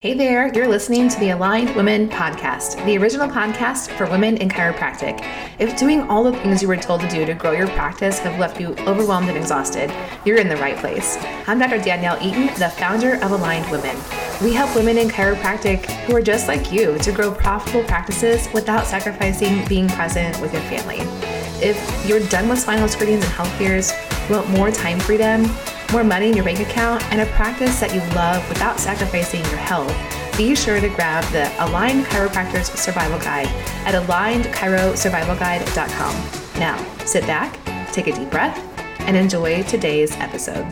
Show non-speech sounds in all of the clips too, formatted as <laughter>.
Hey there, you're listening to the Aligned Women Podcast, the original podcast for women in chiropractic. If doing all the things you were told to do to grow your practice have left you overwhelmed and exhausted, you're in the right place. I'm Dr. Danielle Eaton, the founder of Aligned Women. We help women in chiropractic who are just like you to grow profitable practices without sacrificing being present with your family. If you're done with spinal screenings and health fears, want more time freedom, more money in your bank account, and a practice that you love without sacrificing your health, be sure to grab the Aligned Chiropractors Survival Guide at alignedchirosurvivalguide.com. Now, sit back, take a deep breath, and enjoy today's episode.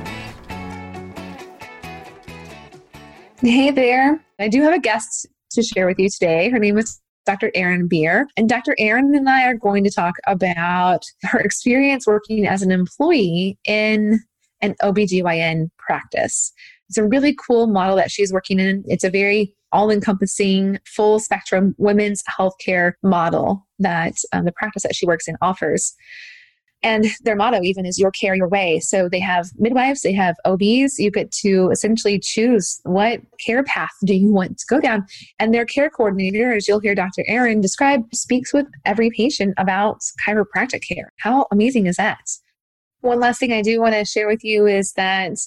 Hey there. I do have a guest to share with you today. Her name is Dr. Erin Beer. And Dr. Erin and I are going to talk about her experience working as an employee in an OBGYN practice. It's a really cool model that she's working in. It's a very all encompassing, full spectrum women's healthcare model that um, the practice that she works in offers. And their motto even is your care your way. So they have midwives, they have OBs. You get to essentially choose what care path do you want to go down. And their care coordinator, as you'll hear Dr. Erin describe, speaks with every patient about chiropractic care. How amazing is that? One last thing I do want to share with you is that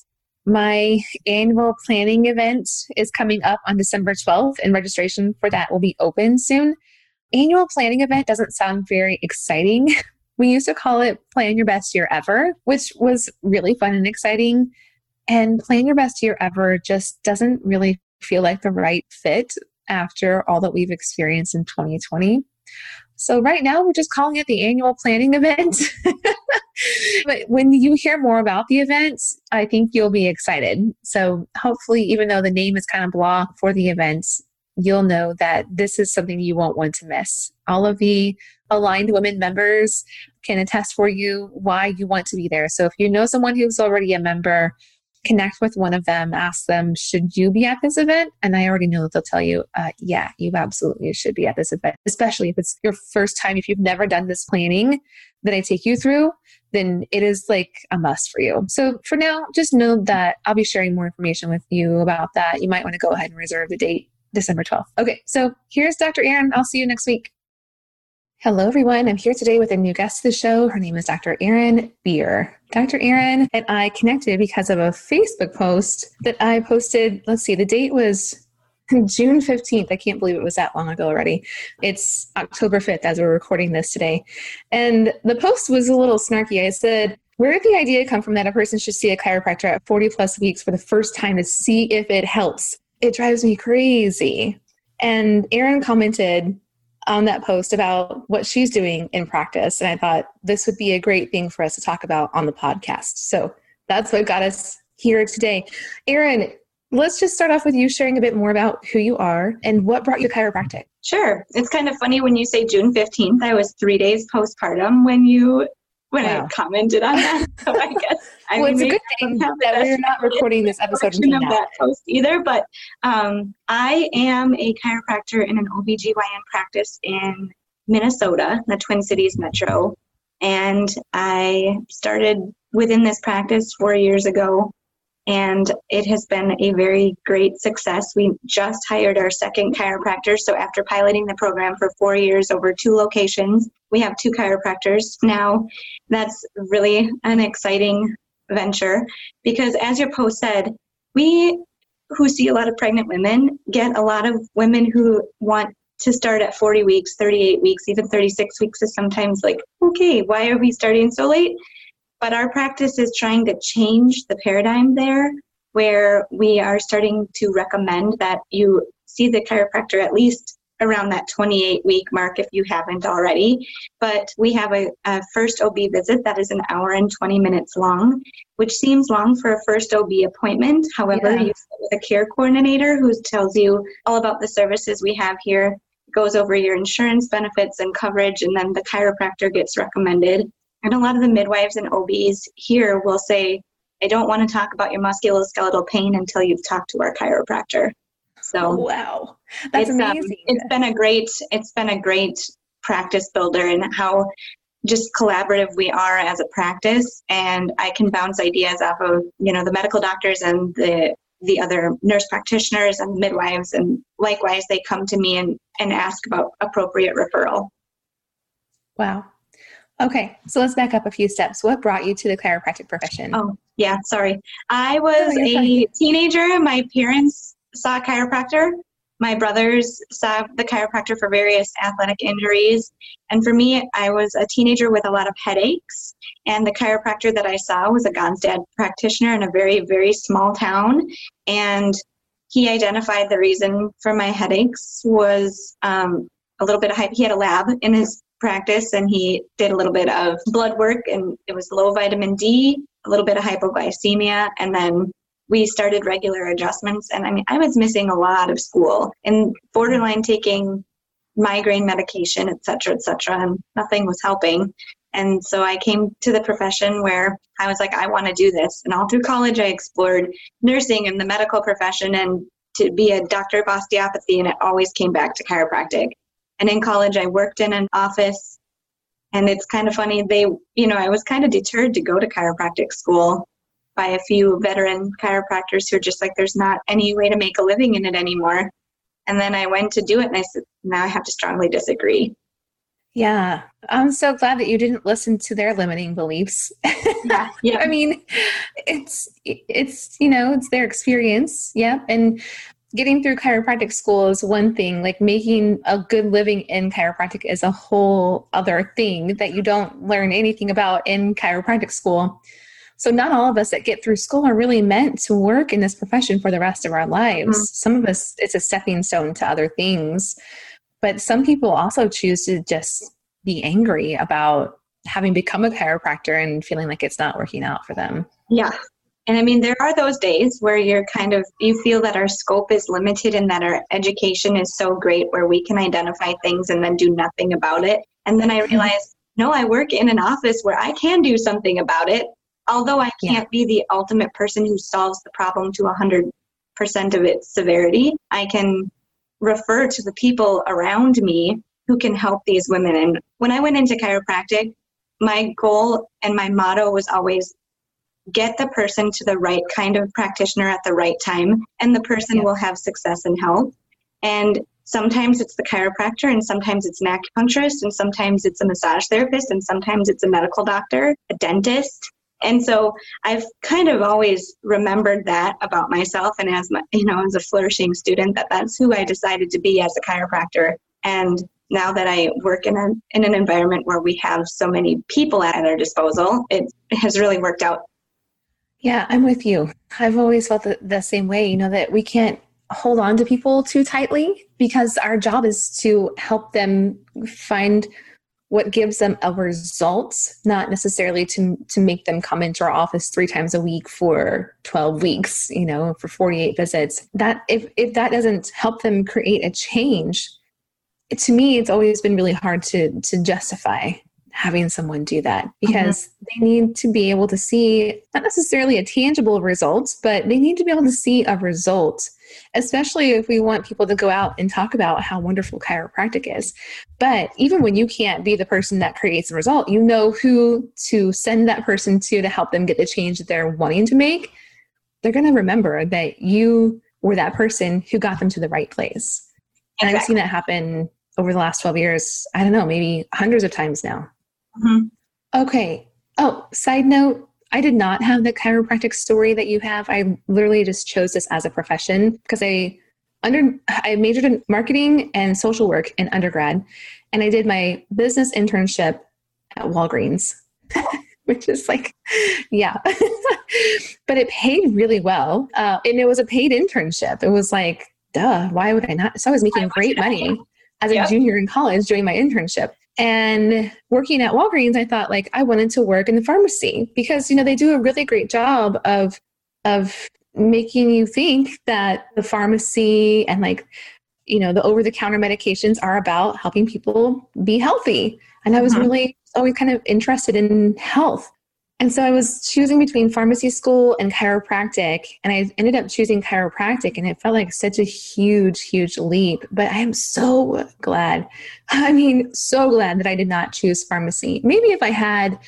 my annual planning event is coming up on December 12th, and registration for that will be open soon. Annual planning event doesn't sound very exciting. <laughs> We used to call it Plan Your Best Year Ever, which was really fun and exciting. And Plan Your Best Year Ever just doesn't really feel like the right fit after all that we've experienced in 2020. So right now we're just calling it the annual planning event. <laughs> but when you hear more about the events, I think you'll be excited. So hopefully, even though the name is kind of blah for the events, you'll know that this is something you won't want to miss. All of the aligned women members can attest for you why you want to be there. So if you know someone who's already a member, connect with one of them, ask them, should you be at this event? And I already know that they'll tell you, uh, yeah, you absolutely should be at this event, especially if it's your first time. If you've never done this planning that I take you through, then it is like a must for you. So for now, just know that I'll be sharing more information with you about that. You might want to go ahead and reserve the date December 12th. Okay, so here's Dr. Erin. I'll see you next week. Hello, everyone. I'm here today with a new guest to the show. Her name is Dr. Erin Beer. Dr. Erin and I connected because of a Facebook post that I posted. Let's see, the date was June 15th. I can't believe it was that long ago already. It's October 5th as we're recording this today. And the post was a little snarky. I said, where did the idea come from that a person should see a chiropractor at 40 plus weeks for the first time to see if it helps? It drives me crazy. And Erin commented, on that post about what she's doing in practice. And I thought this would be a great thing for us to talk about on the podcast. So that's what got us here today. Erin, let's just start off with you sharing a bit more about who you are and what brought you to chiropractic. Sure. It's kind of funny when you say June 15th. I was three days postpartum when you when wow. I commented on that. <laughs> So I guess I well, mean, it's a good thing that we're not recording this episode of that. that post either. But um, I am a chiropractor in an OBGYN practice in Minnesota, the Twin Cities metro. And I started within this practice four years ago and it has been a very great success. We just hired our second chiropractor, so after piloting the program for four years over two locations, we have two chiropractors now. That's really an exciting venture because, as your post said, we who see a lot of pregnant women get a lot of women who want to start at 40 weeks, 38 weeks, even 36 weeks is sometimes like, okay, why are we starting so late? But our practice is trying to change the paradigm there, where we are starting to recommend that you see the chiropractor at least around that 28 week mark if you haven't already. But we have a, a, first OB visit that is an hour and 20 minutes long, which seems long for a first OB appointment. However, yeah. you sit with a care coordinator who tells you all about the services we have here, goes over your insurance benefits and coverage, and then the chiropractor gets recommended. And a lot of the midwives and OBs here will say, I don't want to talk about your musculoskeletal pain until you've talked to our chiropractor. So oh, wow, that's it's, um, amazing. Um, it's been a great, it's been a great practice builder and how just collaborative we are as a practice. And I can bounce ideas off of you know the medical doctors and the the other nurse practitioners and midwives, and likewise, they come to me and, and ask about appropriate referral. Wow. Okay, so let's back up a few steps. What brought you to the chiropractic profession? Oh, yeah, sorry. I was oh, a teenager. My parents saw a chiropractor. My brothers saw the chiropractor for various athletic injuries. And for me, I was a teenager with a lot of headaches. And the chiropractor that I saw was a Gonstead practitioner in a very, very small town. And he identified the reason for my headaches was um, a little bit of, hype. he had a lab in his practice and he did a little bit of blood work and it was low vitamin D, a little bit of hypoglycemia, and then we started regular adjustments. And I mean, I was missing a lot of school and borderline taking migraine medication, et cetera, et cetera, and nothing was helping. And so I came to the profession where I was like, I want to do this. And all through college, I explored nursing and the medical profession and to be a doctor of osteopathy, and it always came back to chiropractic. And in college, I worked in an office. And it's kind of funny, they, you know, I was kind of deterred to go to chiropractic school by a few veteran chiropractors who are just like, there's not any way to make a living in it anymore. And then I went to do it and I said, now I have to strongly disagree. Yeah, I'm so glad that you didn't listen to their limiting beliefs. Yeah, <laughs> yeah. I mean, it's it's you know it's their experience. Yeah, and getting through chiropractic school is one thing like making a good living in chiropractic is a whole other thing that you don't learn anything about in chiropractic school. So not all of us that get through school are really meant to work in this profession for the rest of our lives. Mm-hmm. some of us it's a stepping stone to other things but some people also choose to just be angry about having become a chiropractor and feeling like it's not working out for them. Yeah and I mean, there are those days where you're kind of, you feel that our scope is limited and that our education is so great where we can identify things and then do nothing about it. And then I mm-hmm. realized, no, I work in an office where I can do something about it. Although I can't yeah. be the ultimate person who solves the problem to 100% of its severity, I can refer to the people around me who can help these women. And when I went into chiropractic, my goal and my motto was always get the person to the right kind of practitioner at the right time, and the person yeah. will have success and health. And sometimes it's the chiropractor, and sometimes it's an acupuncturist, and sometimes it's a massage therapist, and sometimes it's a medical doctor, a dentist. And so I've kind of always remembered that about myself, and as my, <laughs> you know, as a flourishing student, that that's who I decided to be as a chiropractor. And now that I work in, a, in an environment where we have so many people at our disposal, it has really worked out yeah, I'm with you. I've always felt the, the same way, you know, that we can't hold on to people too tightly because our job is to help them find what gives them a result, not necessarily to to make them come into our office three times a week for 12 weeks, you know, for 48 visits. That if if that doesn't help them create a change, to me it's always been really hard to to justify having someone do that mm-hmm. because mm-hmm. they need to be able to see not necessarily a tangible result, but they need to be able to see a result, especially if we want people to go out and talk about how wonderful chiropractic is. But even when you can't be the person that creates the result, you know who to send that person to to help them get the change that they're wanting to make. They're going to remember that you were that person who got them to the right place. And I've seen that happen over the last 12 years, I don't know, maybe hundreds of times now. Mm-hmm. Okay. Oh, side note, I did not have the chiropractic story that you have. I literally just chose this as a profession because I under I majored in marketing and social work in undergrad, and I did my business internship at Walgreens, <laughs> which is like, yeah, <laughs> but it paid really well, uh, and it was a paid internship. It was like, duh, why would I not? So I was making great money as a yep. junior in college doing my internship. And working at Walgreens, I thought like I wanted to work in the pharmacy because you know they do a really great job of of making you think that the pharmacy and like you know the over the counter medications are about helping people be healthy. And I was mm-hmm. really always kind of interested in health. And so I was choosing between pharmacy school and chiropractic, and I ended up choosing chiropractic, and it felt like such a huge, huge leap. But I am so glad. <laughs> I mean, so glad that I did not choose pharmacy. Maybe if I had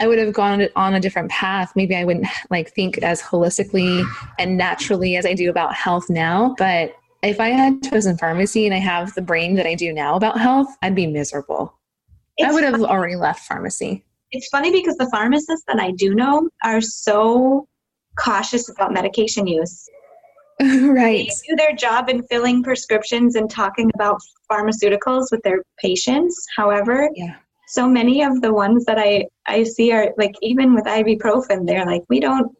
I would have gone on a different path. Maybe I wouldn't like think as holistically and naturally as I do about health now. But if I had chosen pharmacy and I have the brain that I do now about health, I'd be miserable. It's I would have already left pharmacy. It's funny because the pharmacists that I do know are so cautious about medication use. <laughs> right. They do their job in filling prescriptions and talking about pharmaceuticals with their patients. However, yeah. so many of the ones that I, I see are like even with ibuprofen, they're like, we don't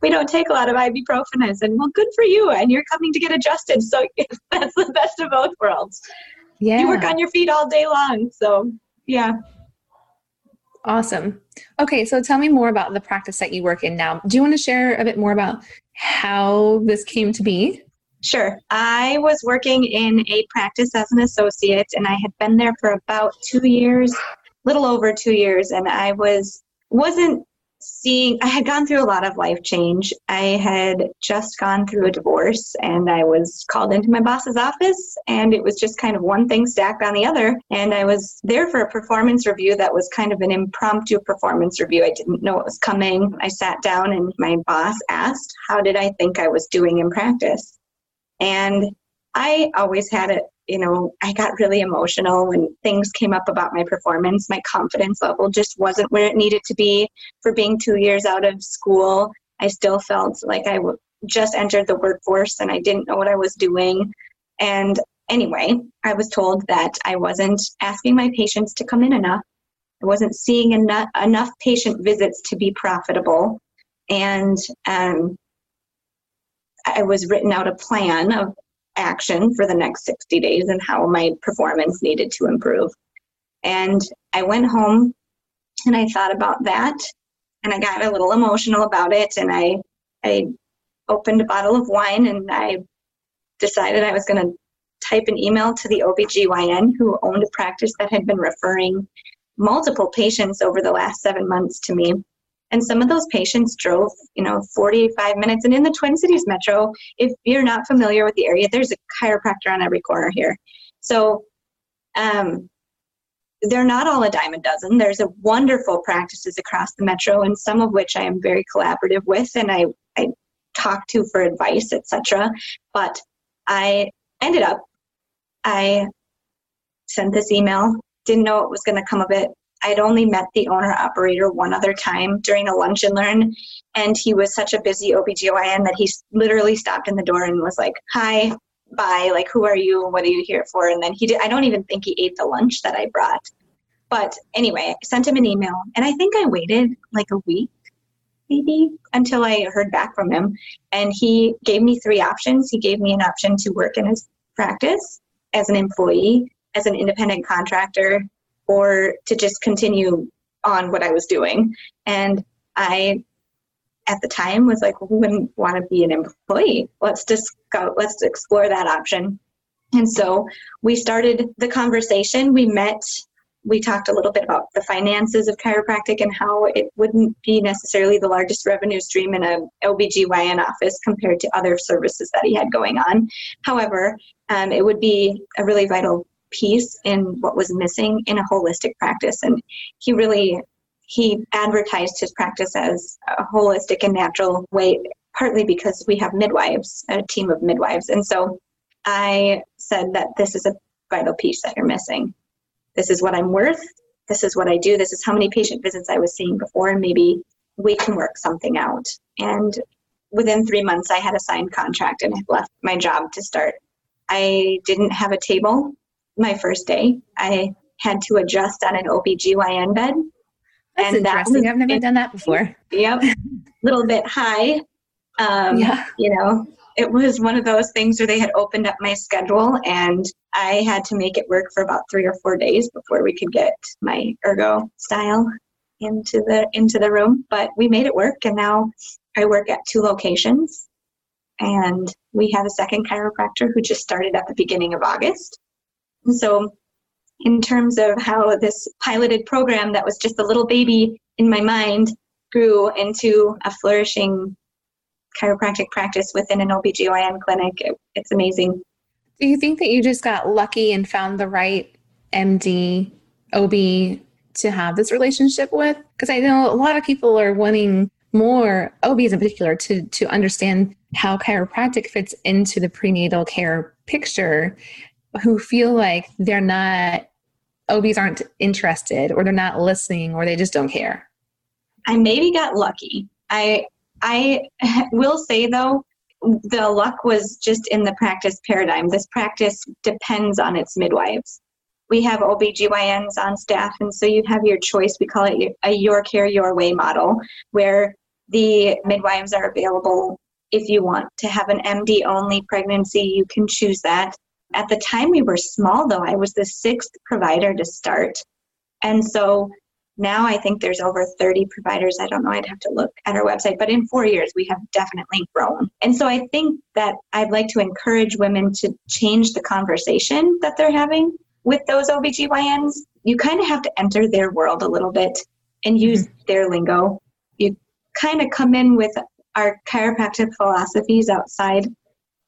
we don't take a lot of ibuprofen. I said, well, good for you. And you're coming to get adjusted. So <laughs> that's the best of both worlds. Yeah. You work on your feet all day long. So yeah. Awesome. Okay, so tell me more about the practice that you work in now. Do you want to share a bit more about how this came to be? Sure. I was working in a practice as an associate, and I had been there for about two years, little over two years, and I was wasn't seeing i had gone through a lot of life change. I had just gone through a divorce and i was called into my boss's office and it was just kind of one thing stacked on the other. And i was there for a performance review that was kind of an impromptu performance review. I didn't know it was coming. I sat down and my boss asked how did i think i was doing in practice? And i always had it you know, I got really emotional when things came up about my performance. My confidence level just wasn't where it needed to be for being two years out of school. I still felt like I just entered the workforce and I didn't know what I was doing. And anyway, I was told that I wasn't asking my patients to come in enough. I wasn't seeing enough, enough patient visits to be profitable. And um, I was written out a plan of action for the next 60 days and how my performance needed to improve. And I went home and I thought about that and I got a little emotional about it and I I opened a bottle of wine and I decided I was going to type an email to the OBGYN who owned a practice that had been referring multiple patients over the last 7 months to me and some of those patients drove, you know, 45 minutes. And in the Twin Cities Metro, if you're not familiar with the area, there's a chiropractor on every corner here. So um, they're not all a dime a dozen. There's a wonderful practices across the metro, and some of which I am very collaborative with, and I, I talk to for advice, etc. But I ended up, I sent this email, didn't know what was going to come of it, I'd only met the owner operator one other time during a lunch and learn, and he was such a busy OBGYN that he literally stopped in the door and was like, Hi, bye, like, who are you? What are you here for? And then he did, I don't even think he ate the lunch that I brought. But anyway, I sent him an email, and I think I waited like a week maybe until I heard back from him. And he gave me three options. He gave me an option to work in his practice as an employee, as an independent contractor, or to just continue on what I was doing. And I, at the time, was like, who wouldn't want to be an employee? Let's just go, let's explore that option. And so we started the conversation. We met, we talked a little bit about the finances of chiropractic and how it wouldn't be necessarily the largest revenue stream in a OBGYN office compared to other services that he had going on. However, um, it would be a really vital piece in what was missing in a holistic practice. And he really he advertised his practice as a holistic and natural way, partly because we have midwives, a team of midwives. And so I said that this is a vital piece that you're missing. This is what I'm worth. This is what I do. This is how many patient visits I was seeing before, and maybe we can work something out. And within three months, I had a signed contract and had left my job to start. I didn't have a table my first day. I had to adjust on an OBGYN bed. That's and interesting. That I've never done that before. Yep. A <laughs> little bit high. Um, yeah. You know, it was one of those things where they had opened up my schedule and I had to make it work for about three or four days before we could get my ErgoStyle into the into the room. But we made it work and now I work at two locations and we have a second chiropractor who just started at the beginning of August. So, in terms of how this piloted program that was just a little baby in my mind grew into a flourishing chiropractic practice within an OBGYN clinic, it, it's amazing. Do you think that you just got lucky and found the right MD, OB to have this relationship with? Because I know a lot of people are wanting more OBs in particular to to understand how chiropractic fits into the prenatal care picture who feel like they're not OBs aren't interested or they're not listening or they just don't care. I maybe got lucky. I I <laughs> will say though the luck was just in the practice paradigm. This practice depends on its midwives. We have OBGYNs on staff, and so you have your choice. We call it a Your Care, Your Way model, where the midwives are available if you want to have an MD only pregnancy, you can choose that. At the time we were small, though, I was the sixth provider to start. And so now I think there's over 30 providers. I don't know, I'd have to look at our website, but in four years we have definitely grown. And so I think that I'd like to encourage women to change the conversation that they're having with those OBGYNs. You kind of have to enter their world a little bit and use mm-hmm. their lingo. You kind of come in with our chiropractic philosophies outside.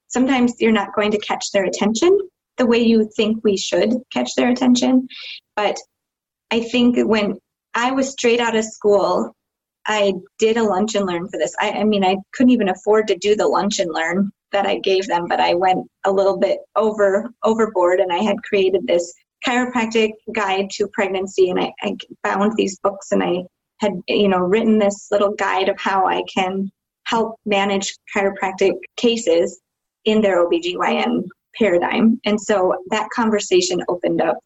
Sometimes you're not going to catch their attention the way you think we should catch their attention. But I think when I was straight out of school, I did a lunch and learn for this. I, I mean, I couldn't even afford to do the lunch and learn that I gave them, but I went a little bit over overboard and I had created this chiropractic guide to pregnancy and I, I found these books and I had you know written this little guide of how I can help manage chiropractic cases in their OBGYN mm-hmm. paradigm. And so that conversation opened up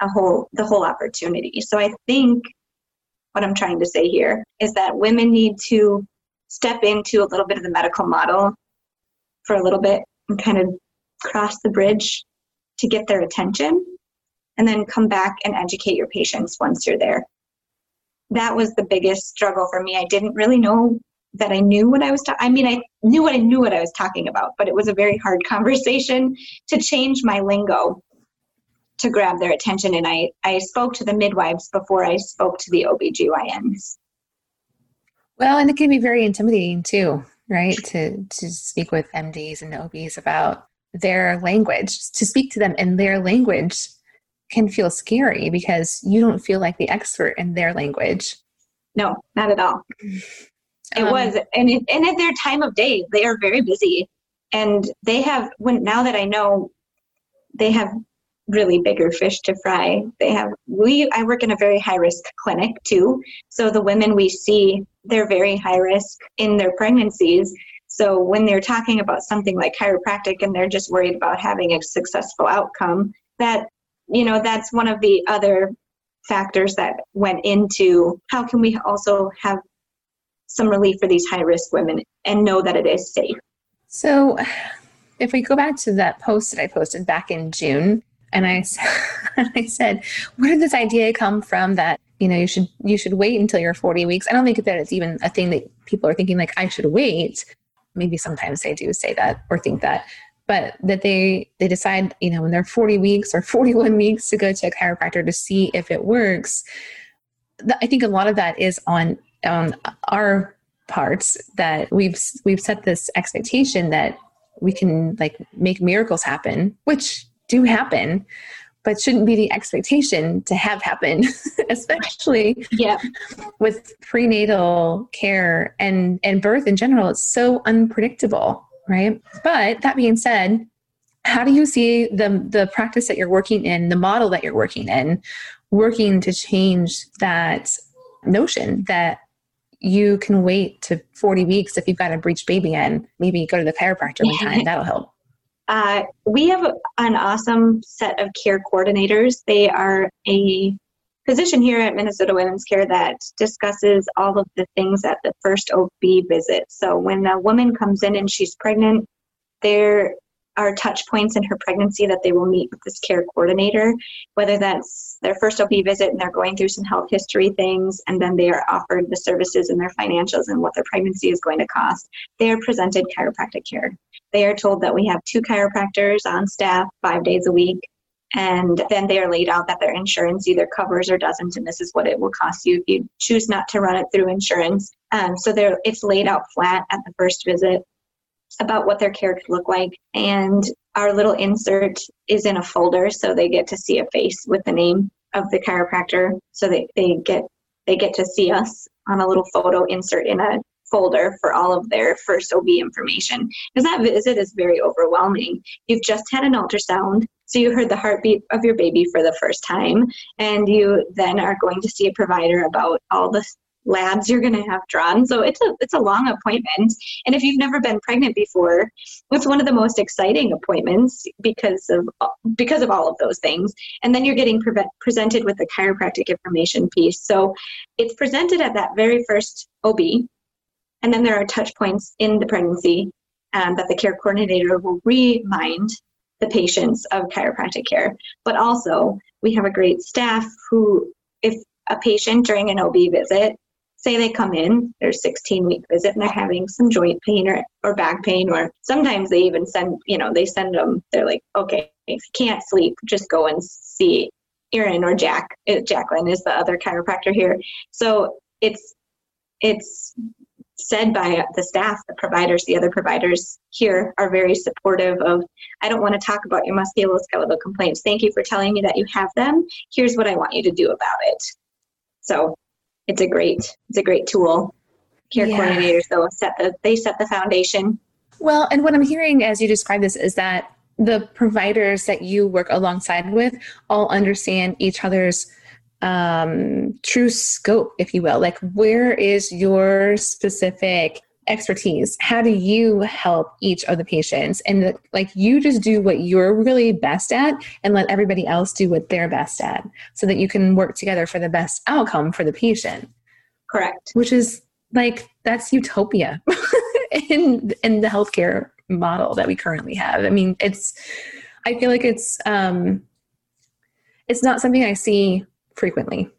a whole the whole opportunity. So I think what I'm trying to say here is that women need to step into a little bit of the medical model for a little bit and kind of cross the bridge to get their attention and then come back and educate your patients once you're there that was the biggest struggle for me. I didn't really know that I knew what I was talking. I mean, I knew what I knew what I was talking about, but it was a very hard <laughs> conversation to change my lingo to grab their attention. And I, I spoke to the midwives before I spoke to the OBGYNs. Well, and it can be very intimidating too, right? To to speak with MDs and OBs about their language, to speak to them in their language can feel scary because you don't feel like the expert in their language. No, not at all. <laughs> It um, was, and it, and at their time of day, they are very busy, and they have. When now that I know, they have really bigger fish to fry. They have. We I work in a very high risk clinic too, so the women we see, they're very high risk in their pregnancies. So when they're talking about something like chiropractic and they're just worried about having a successful outcome, that you know that's one of the other factors that went into how can we also have some relief for these high risk women and know that it is safe. So if we go back to that post that i posted back in june and i <laughs> i said where did this idea come from that you know you should you should wait until you're 40 weeks? I don't think that it's even a thing that people are thinking like i should wait. Maybe sometimes they do say that or think that but that they they decide you know when they're 40 weeks or <laughs> 41 weeks to go to a chiropractor to see if it works. I think a lot of that is on on our parts that we've we've set this expectation that we can like make miracles happen which do happen but shouldn't be the expectation to have happen <laughs> especially yeah with prenatal care and and birth in general it's so unpredictable right? But that being said, how do you see the the practice that you're working in, the model that you're working in, working to change that notion that you can wait to 40 weeks if you've got a breech baby and maybe go to the chiropractor one time. <laughs> That'll help. Uh, we have an awesome set of care coordinators. They are a position here at Minnesota Women's Care that discusses all of the things at the first OB visit. So when a woman comes in and she's pregnant, there are touch points in her pregnancy that they will meet with this care coordinator, whether that's their first OB visit and they're going through some health history things, and then they are offered the services and their financials and what their pregnancy is going to cost. They are presented chiropractic care. They are told that we have two chiropractors on staff five days a week and then they are laid out that their insurance either covers or doesn't and this is what it will cost you if you choose not to run it through insurance um, so it's laid out flat at the first visit about what their could look like and our little insert is in a folder so they get to see a face with the name of the chiropractor so they, they get they get to see us on a little photo insert in a folder for all of their first OB information because that visit is very overwhelming. You've just had an ultrasound, so you heard the heartbeat of your baby for the first time, and you then are going to see a provider about all the labs you're going to have drawn. So it's a it's a long appointment, and if you've never been pregnant before, it's one of the most exciting appointments because of because of all of those things. And then you're getting pre- presented with the chiropractic information piece. So it's presented at that very first OB, and then there are touch points in the pregnancy um, that the care coordinator will remind the patients of chiropractic care. But also, we have a great staff who, if a patient during an OB visit say they come in, their 16 week visit, and they're having some joint pain or, or back pain, or sometimes they even send, you know, they send them, they're like, okay, if you can't sleep, just go and see Erin or Jack. Uh, Jacqueline is the other chiropractor here. So it's, it's said by the staff, the providers, the other providers here are very supportive of, I don't want to talk about your musculoskeletal complaints. Thank you for telling me that you have them. Here's what I want you to do about it. So it's a great it's a great tool. Care yeah. coordinators though set the they set the foundation. Well, and what I'm hearing as you describe this is that the providers that you work alongside with all understand each other's um, true scope, if you will. Like, where is your specific expertise how do you help each of the patients? And like you just do what you're really best at and let everybody else do what they're best at so that you can work together for the best outcome for the patient. Correct. Which is like that's utopia <laughs> in in the healthcare model that we currently have. I mean it's i feel like it's um it's not something i see frequently.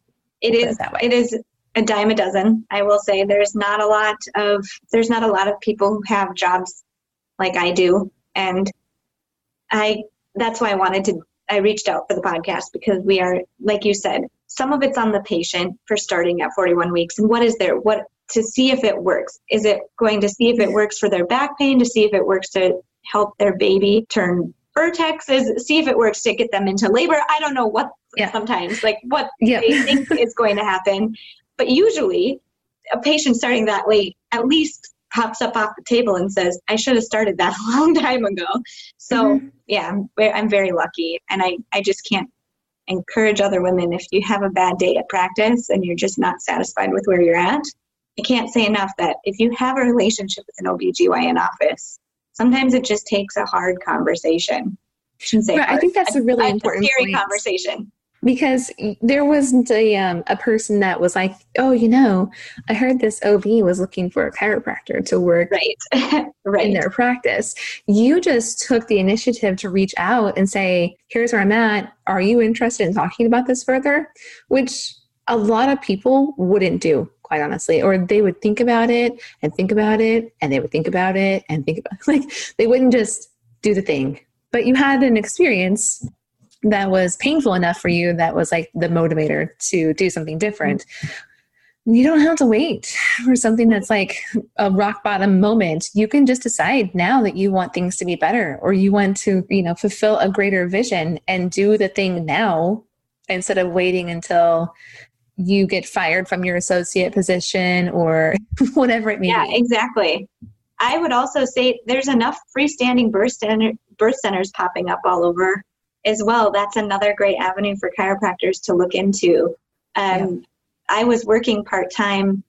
It is that way. it is a dime a dozen. I will say there's not a lot of there's not a lot of people who have jobs like I do, and I that's why I wanted to. I reached out for the podcast because we are, like you said, some of it's on the patient for starting at 41 weeks, and what is there what to see if it works. Is it going to see if it works for their back pain? To see if it works to help their baby turn vertex? Is see if it works to get them into labor. I don't know what yeah. sometimes like what yeah. they think is going to happen but usually, a patient starting that late at least pops up off the table and says, I should have started that <laughs> a long time ago. So, mm-hmm. yeah, I'm, I'm very lucky. And I, I just can't encourage other women if you have a bad day at practice and you're just not satisfied with where you're at. I can't say enough that if you have a relationship with an OBGYN office, sometimes it just takes a hard conversation. I shouldn't say right, I think that's a, a really a, important a scary point. conversation because there wasn't a um, a person that was like, oh, you know, I heard this OB was looking for a chiropractor to work right. <laughs> right. in their practice. You just took the initiative to reach out and say, here's where I'm at. Are you interested in talking about this further? Which a lot of people wouldn't do quite honestly or they would think about it and think about it and they would think about it and think about it. <laughs> like they wouldn't just do the thing but you had an experience that was painful enough for you that was like the motivator to do something different you don't have to wait for something that's like a rock bottom moment. You can just decide now that you want things to be better or you want to you know fulfill a greater vision and do the thing now instead of waiting until you get fired from your associate position or <laughs> whatever it may yeah, be. yeah exactly. I would also say there's enough freestanding birth, center, birth centers popping up all over as well, that's another great avenue for chiropractors to look into. Um, yeah. I was working part time,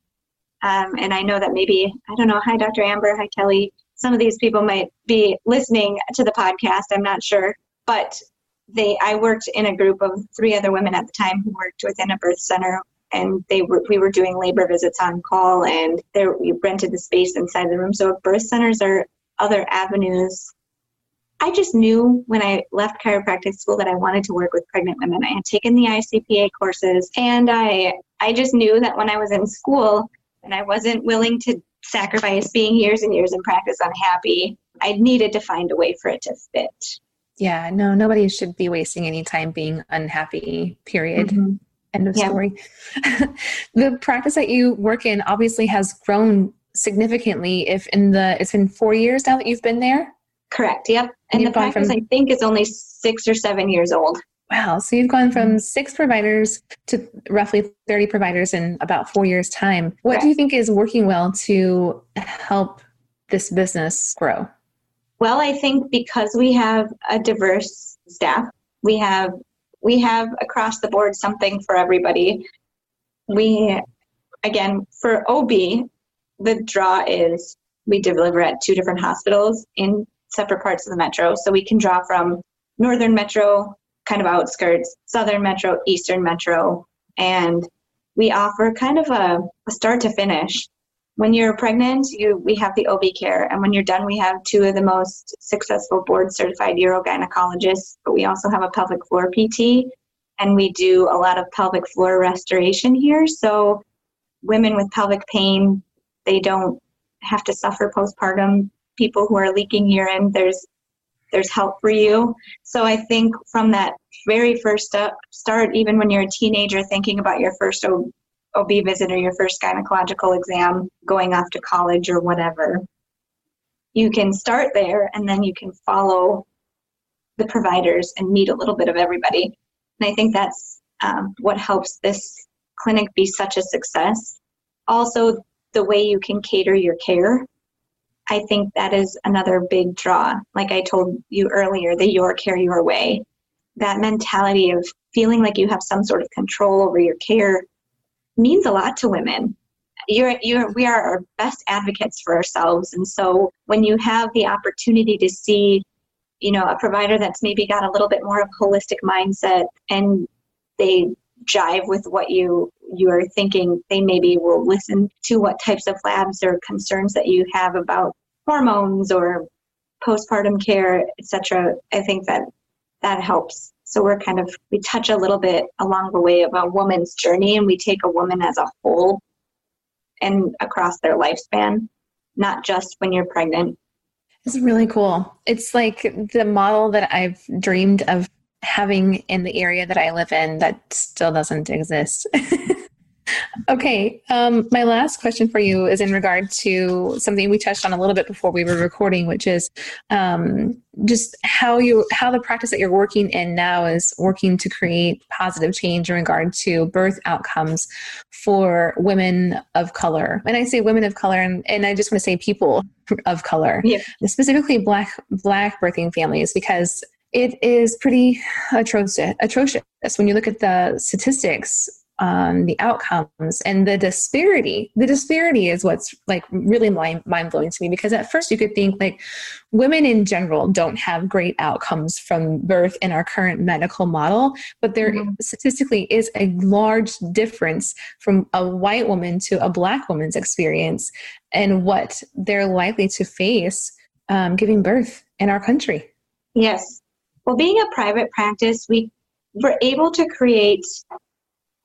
um, and I know that maybe, I don't know, hi, Dr. Amber, hi, Kelly. Some of these people might be listening to the podcast, I'm not sure. But they, I worked in a group of three other women at the time who worked within a birth center and they were we were doing labor visits on call and there we rented the space inside the room so birth centers are other avenues I just knew when I left chiropractic school that I wanted to work with pregnant women. I had taken the ICPA courses and I I just knew that when I was in school and I wasn't willing to sacrifice being years and years in practice unhappy, I needed to find a way for it to fit. Yeah, no, nobody should be wasting any time being unhappy, period. Mm-hmm. End of yeah. story. <laughs> the practice that you work in obviously has grown significantly if in the it's been four years now that you've been there Correct. Yep. And, the practice, from, I think, is only six or seven years old. Wow. So you've gone from six providers to roughly 30 providers in about four years' time. What do you think is working well to help this business grow? Well, I think because we have a diverse staff, we have we have across the board something for everybody. We again for OB, the draw is we deliver at two different hospitals in separate parts of the metro. So we can draw from northern metro, kind of outskirts, southern metro, eastern metro, and we offer kind of a, a start to finish. When you're pregnant, you we have the OB care, and when you're done, we have two of the most successful board certified urogynecologists. But we also have a pelvic floor PT, and we do a lot of pelvic floor restoration here. So women with pelvic pain, they don't have to suffer postpartum. People who are leaking urine, there's there's help for you. So I think from that very first step, start even when you're a teenager thinking about your first OB visit or your first gynecological exam, going off to college or whatever. You can start there and then you can follow the providers and meet a little bit of everybody. And I think that's um, what helps this clinic be such a success. Also, the way you can cater your care. I think that is another big draw. Like I told you earlier, the your care your way. That mentality of feeling like you have some sort of control over your care means a lot to women. You're, you're, we are our best advocates for ourselves. And so when you have the opportunity to see, you know, a provider that's maybe got a little bit more of a holistic mindset and they jive with what you you're thinking they maybe will listen to what types of labs or concerns that you have about hormones or postpartum care etc i think that that helps. So we're kind of we touch a little bit along the way of a woman's journey and we take a woman as a whole and across their lifespan not just when you're pregnant. It's really cool. It's like the model that i've dreamed of having in the area that I live in that still doesn't exist. <laughs> okay, um, my last question for you is in regard to something we touched on a little bit before we were recording, which is um, just how you how the practice that you're working in now is working to create positive change in regard to birth outcomes for women of color. And I say women of color, and, and I just want to say people of color, yeah. specifically black black birthing families, because it is pretty atrocious, atrocious when you look at the statistics um, the outcomes and the disparity. The disparity is what's like really mind blowing to me because at first you could think like women in general don't have great outcomes from birth in our current medical model but there mm-hmm. statistically is a large difference from a white woman to a black woman's experience and what they're likely to face um, giving birth in our country. Yes well, being a private practice, we were able to create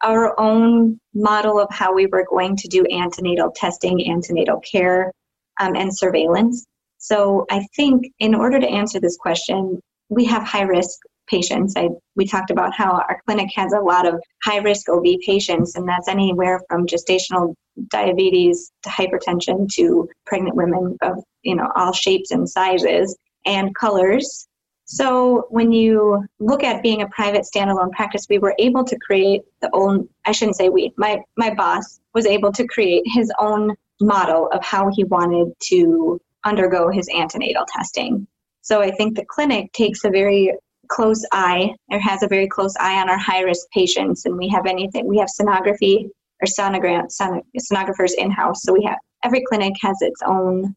our own model of how we were going to do antenatal testing, antenatal care, um, and surveillance. So I think in order to answer this question, we have high risk patients. I, we talked about how our clinic has a lot of high risk OB patients, and that's anywhere from gestational diabetes to hypertension to pregnant women of you know all shapes and sizes and colors. So when you look at being a private standalone practice, we were able to create the own I shouldn't say we, my my boss was able to create his own model of how he wanted to undergo his antenatal testing. So I think the clinic takes a very close eye or has a very close eye on our high risk patients and we have anything we have sonography or sonogram son, sonographers in house. So we have every clinic has its own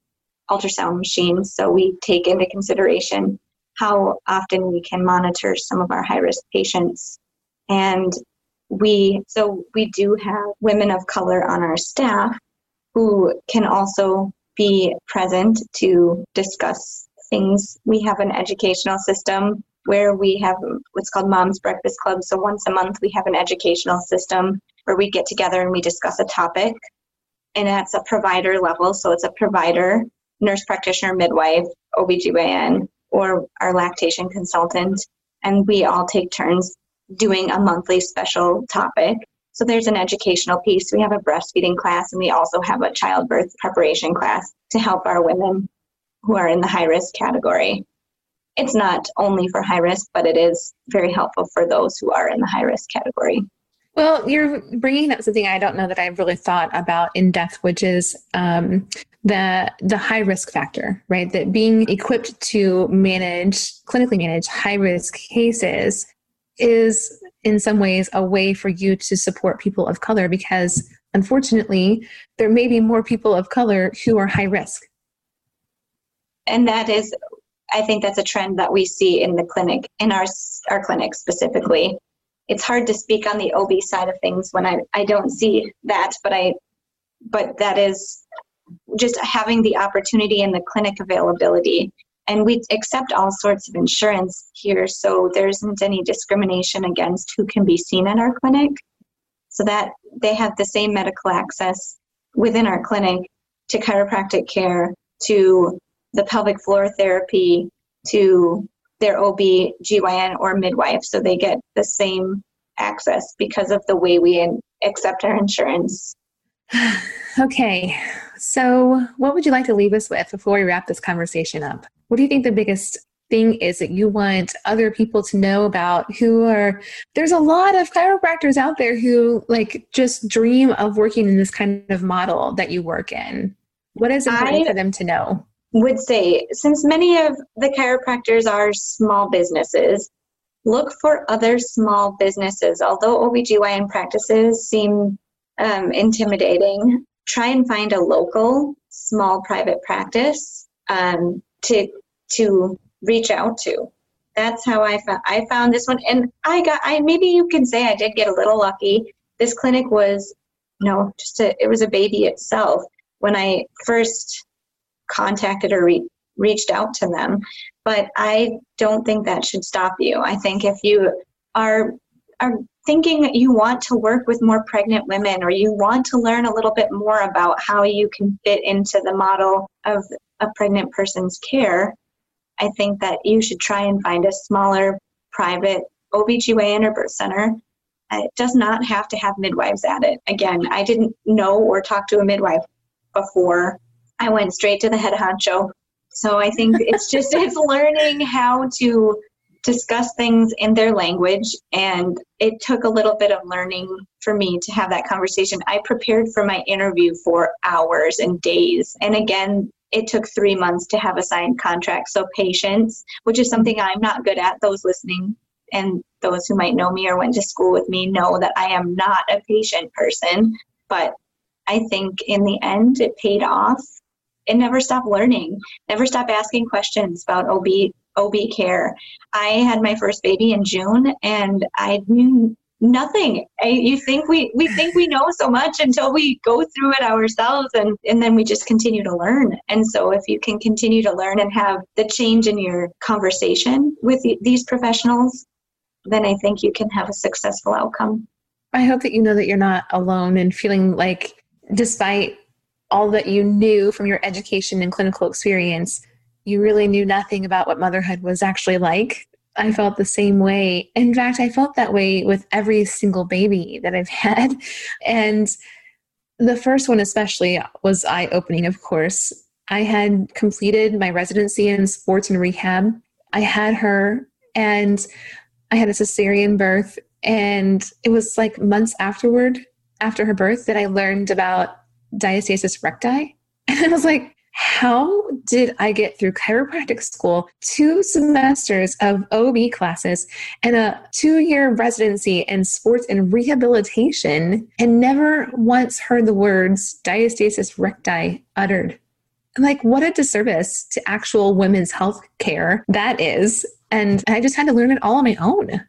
ultrasound machine. So we take into consideration how often we can monitor some of our high risk patients. And we, so we do have women of color on our staff who can also be present to discuss things. We have an educational system where we have what's called Mom's Breakfast Club. So once a month, we have an educational system where we get together and we discuss a topic. And that's a provider level. So it's a provider, nurse practitioner, midwife, OBGYN, or our lactation consultant, and we all take turns doing a monthly special topic. So there's an educational piece. We have a breastfeeding class, and we also have a childbirth preparation class to help our women who are in the high risk category. it's not only for high risk, but it is very helpful for those who are in the high risk category. Well, you're bringing up something I don't know that I've really thought about in depth, which is um, the the high risk factor, right? That being equipped to manage clinically manage high risk cases is in some ways a way for you to support people of color because unfortunately there may be more people of color who are high risk. And that is I think that's a trend that we see in the clinic, in our our clinic specifically. It's hard to speak on the OB side of things when I, I don't see that, but I but that is just having the opportunity and the clinic availability. And we accept all sorts of insurance here, so there isn't any discrimination against who can be seen at our clinic. So that they have the same medical access within our clinic to chiropractic care, to the pelvic floor therapy to their OB, GYN, or midwife, so they get the same access because of the way we accept our insurance. <sighs> okay, so what would you like to leave us with before we wrap this conversation up? What do you think the biggest thing is that you want other people to know about who are there's a lot of chiropractors out there who like just dream of working in this kind of model that you work in what is important I, for them to know would say since many of the chiropractors are small businesses, look for other small businesses. Although OBGYN practices seem um, intimidating, try and find a local small private practice um, to to reach out to. That's how I found I found this one, and I got I maybe you can say I did get a little lucky. This clinic was no, just a it was a baby itself. When I first contacted or re- reached out to them. But I don't think that should stop you. I think if you are are thinking that you want to work with more pregnant women or you want to learn a little bit more about how you can fit into the model of a pregnant person's care, I think that you should try and find a smaller private OBGYN or birth center. It does not have to have midwives at it. Again, I didn't know or talk to a midwife before I went straight to the head honcho. So I think it's just <laughs> it's learning how to discuss things in their language and it took a little bit of learning for me to have that conversation. I prepared for my interview for hours and days. And again, it took 3 months to have a signed contract. So patience, which is something I'm not good at. Those listening and those who might know me or went to school with me know that I am not a patient person, but I think in the end it paid off and never stop learning, never stop asking questions about OB OB care. I had my first baby in June and I knew nothing. I, you think we we think we know so much until we go through it ourselves and and then we just continue to learn. And so if you can continue to learn and have the change in your conversation with these professionals, then I think you can have a successful outcome. I hope that you know that you're not alone and feeling like despite all that you knew from your education and clinical experience, you really knew nothing about what motherhood was actually like. I felt the same way. In fact, I felt that way with every single baby that I've <laughs> had. And the first one, especially, was eye opening, of course. I had completed my residency in sports and rehab. I had her, and I had a cesarean birth. And it was like months afterward, after her birth, that I learned about diastasis recti. <laughs> And I was like, how did I get through chiropractic school, two semesters of OB classes, and a two year residency in sports and rehabilitation, and never once heard the words diastasis recti uttered? Like, what a disservice to actual women's health care that is. And I just had to learn it all on my own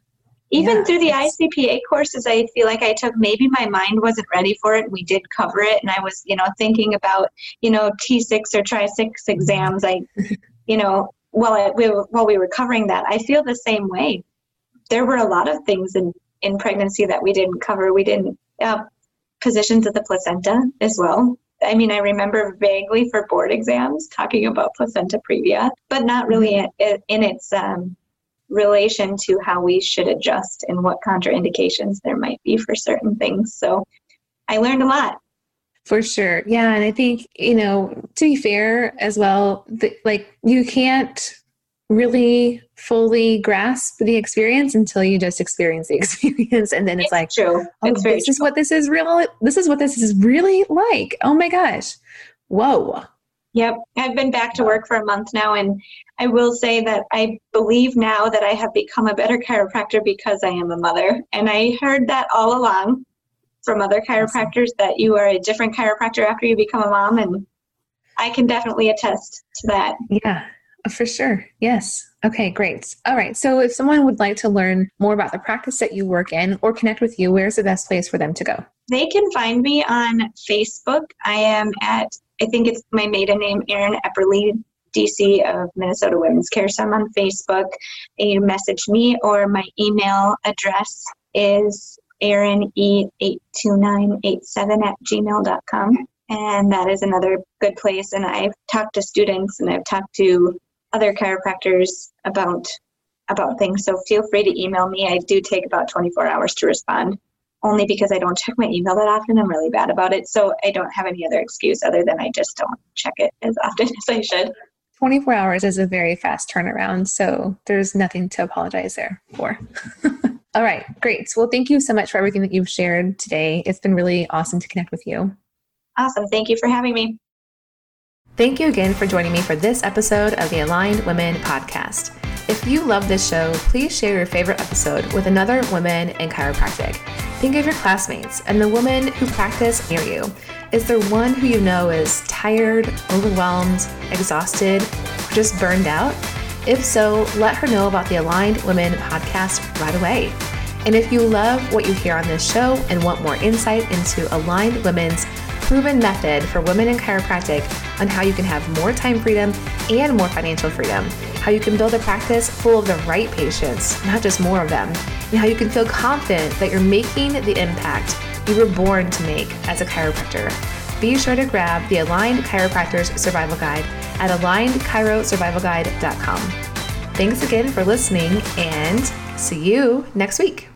even yeah, through the ICPA courses, I feel like I took maybe my mind wasn't ready for it. We did cover it, and I was, you know, thinking about, you know, T6 or Tri 6 exams. I, <laughs> you know, while I, we were, while we were covering that, I feel the same way. There were a lot of things in in pregnancy that we didn't cover. We didn't uh, positions of the placenta as well. I mean, I remember vaguely for board exams talking about placenta previa, but not really mm-hmm. in, in its um, relation to how we should adjust and what contraindications there might be for certain things. So I learned a lot. For sure. Yeah. And I think, you know, to be fair as well, the, like you can't really fully grasp the experience until you just experience the <laughs> experience and then it's, It's like true. oh, It's this is what this is real this is what this is really like oh my gosh whoa Yep. I've been back to work for a month now, and I will say that I believe now that I have become a better chiropractor because I am a mother. And I heard that all along from other chiropractors that you are a different chiropractor after you become a mom, and I can definitely attest to that. yeah for sure yes okay great all right so if someone would like to learn more about the practice that you work in or connect with you where's the best place for them to go They can find me on Facebook. I am at, I think it's my maiden name, Erin Epperly, DC of Minnesota Women's Care. So I'm on Facebook. You message me, or my email address is erin erinE82987 at gmail.com. And that is another good place. And I've talked to students and I've talked to other chiropractors about about things. So feel free to email me. I do take about 24 hours to respond only because I don't check my email that often. I'm really bad about it. So I don't have any other excuse other than I just don't check it as often <laughs> as I should. 24 hours is a very fast turnaround, so there's nothing to apologize there for. <laughs> All right, great. Well, thank you so much for everything that you've shared today. It's been really awesome to connect with you. Awesome. Thank you for having me. Thank you again for joining me for this episode of the Aligned Women podcast. If you love this show, please share your favorite episode with another woman in chiropractic. Think of your classmates and the women who practice near you. Is there one who you know is tired, overwhelmed, exhausted, or just burned out? If so, let her know about the Aligned Women podcast right away. And if you love what you hear on this show and want more insight into Aligned Women's proven method for women in chiropractic on how you can have more time freedom and more financial freedom, how you can build a practice full of the right patients, not just more of them, and how you can feel confident that you're making the impact you were born to make as a chiropractor. Be sure to grab the Aligned Chiropractors Survival Guide at alignedchirosurvivalguide.com. Thanks again for listening and see you next week.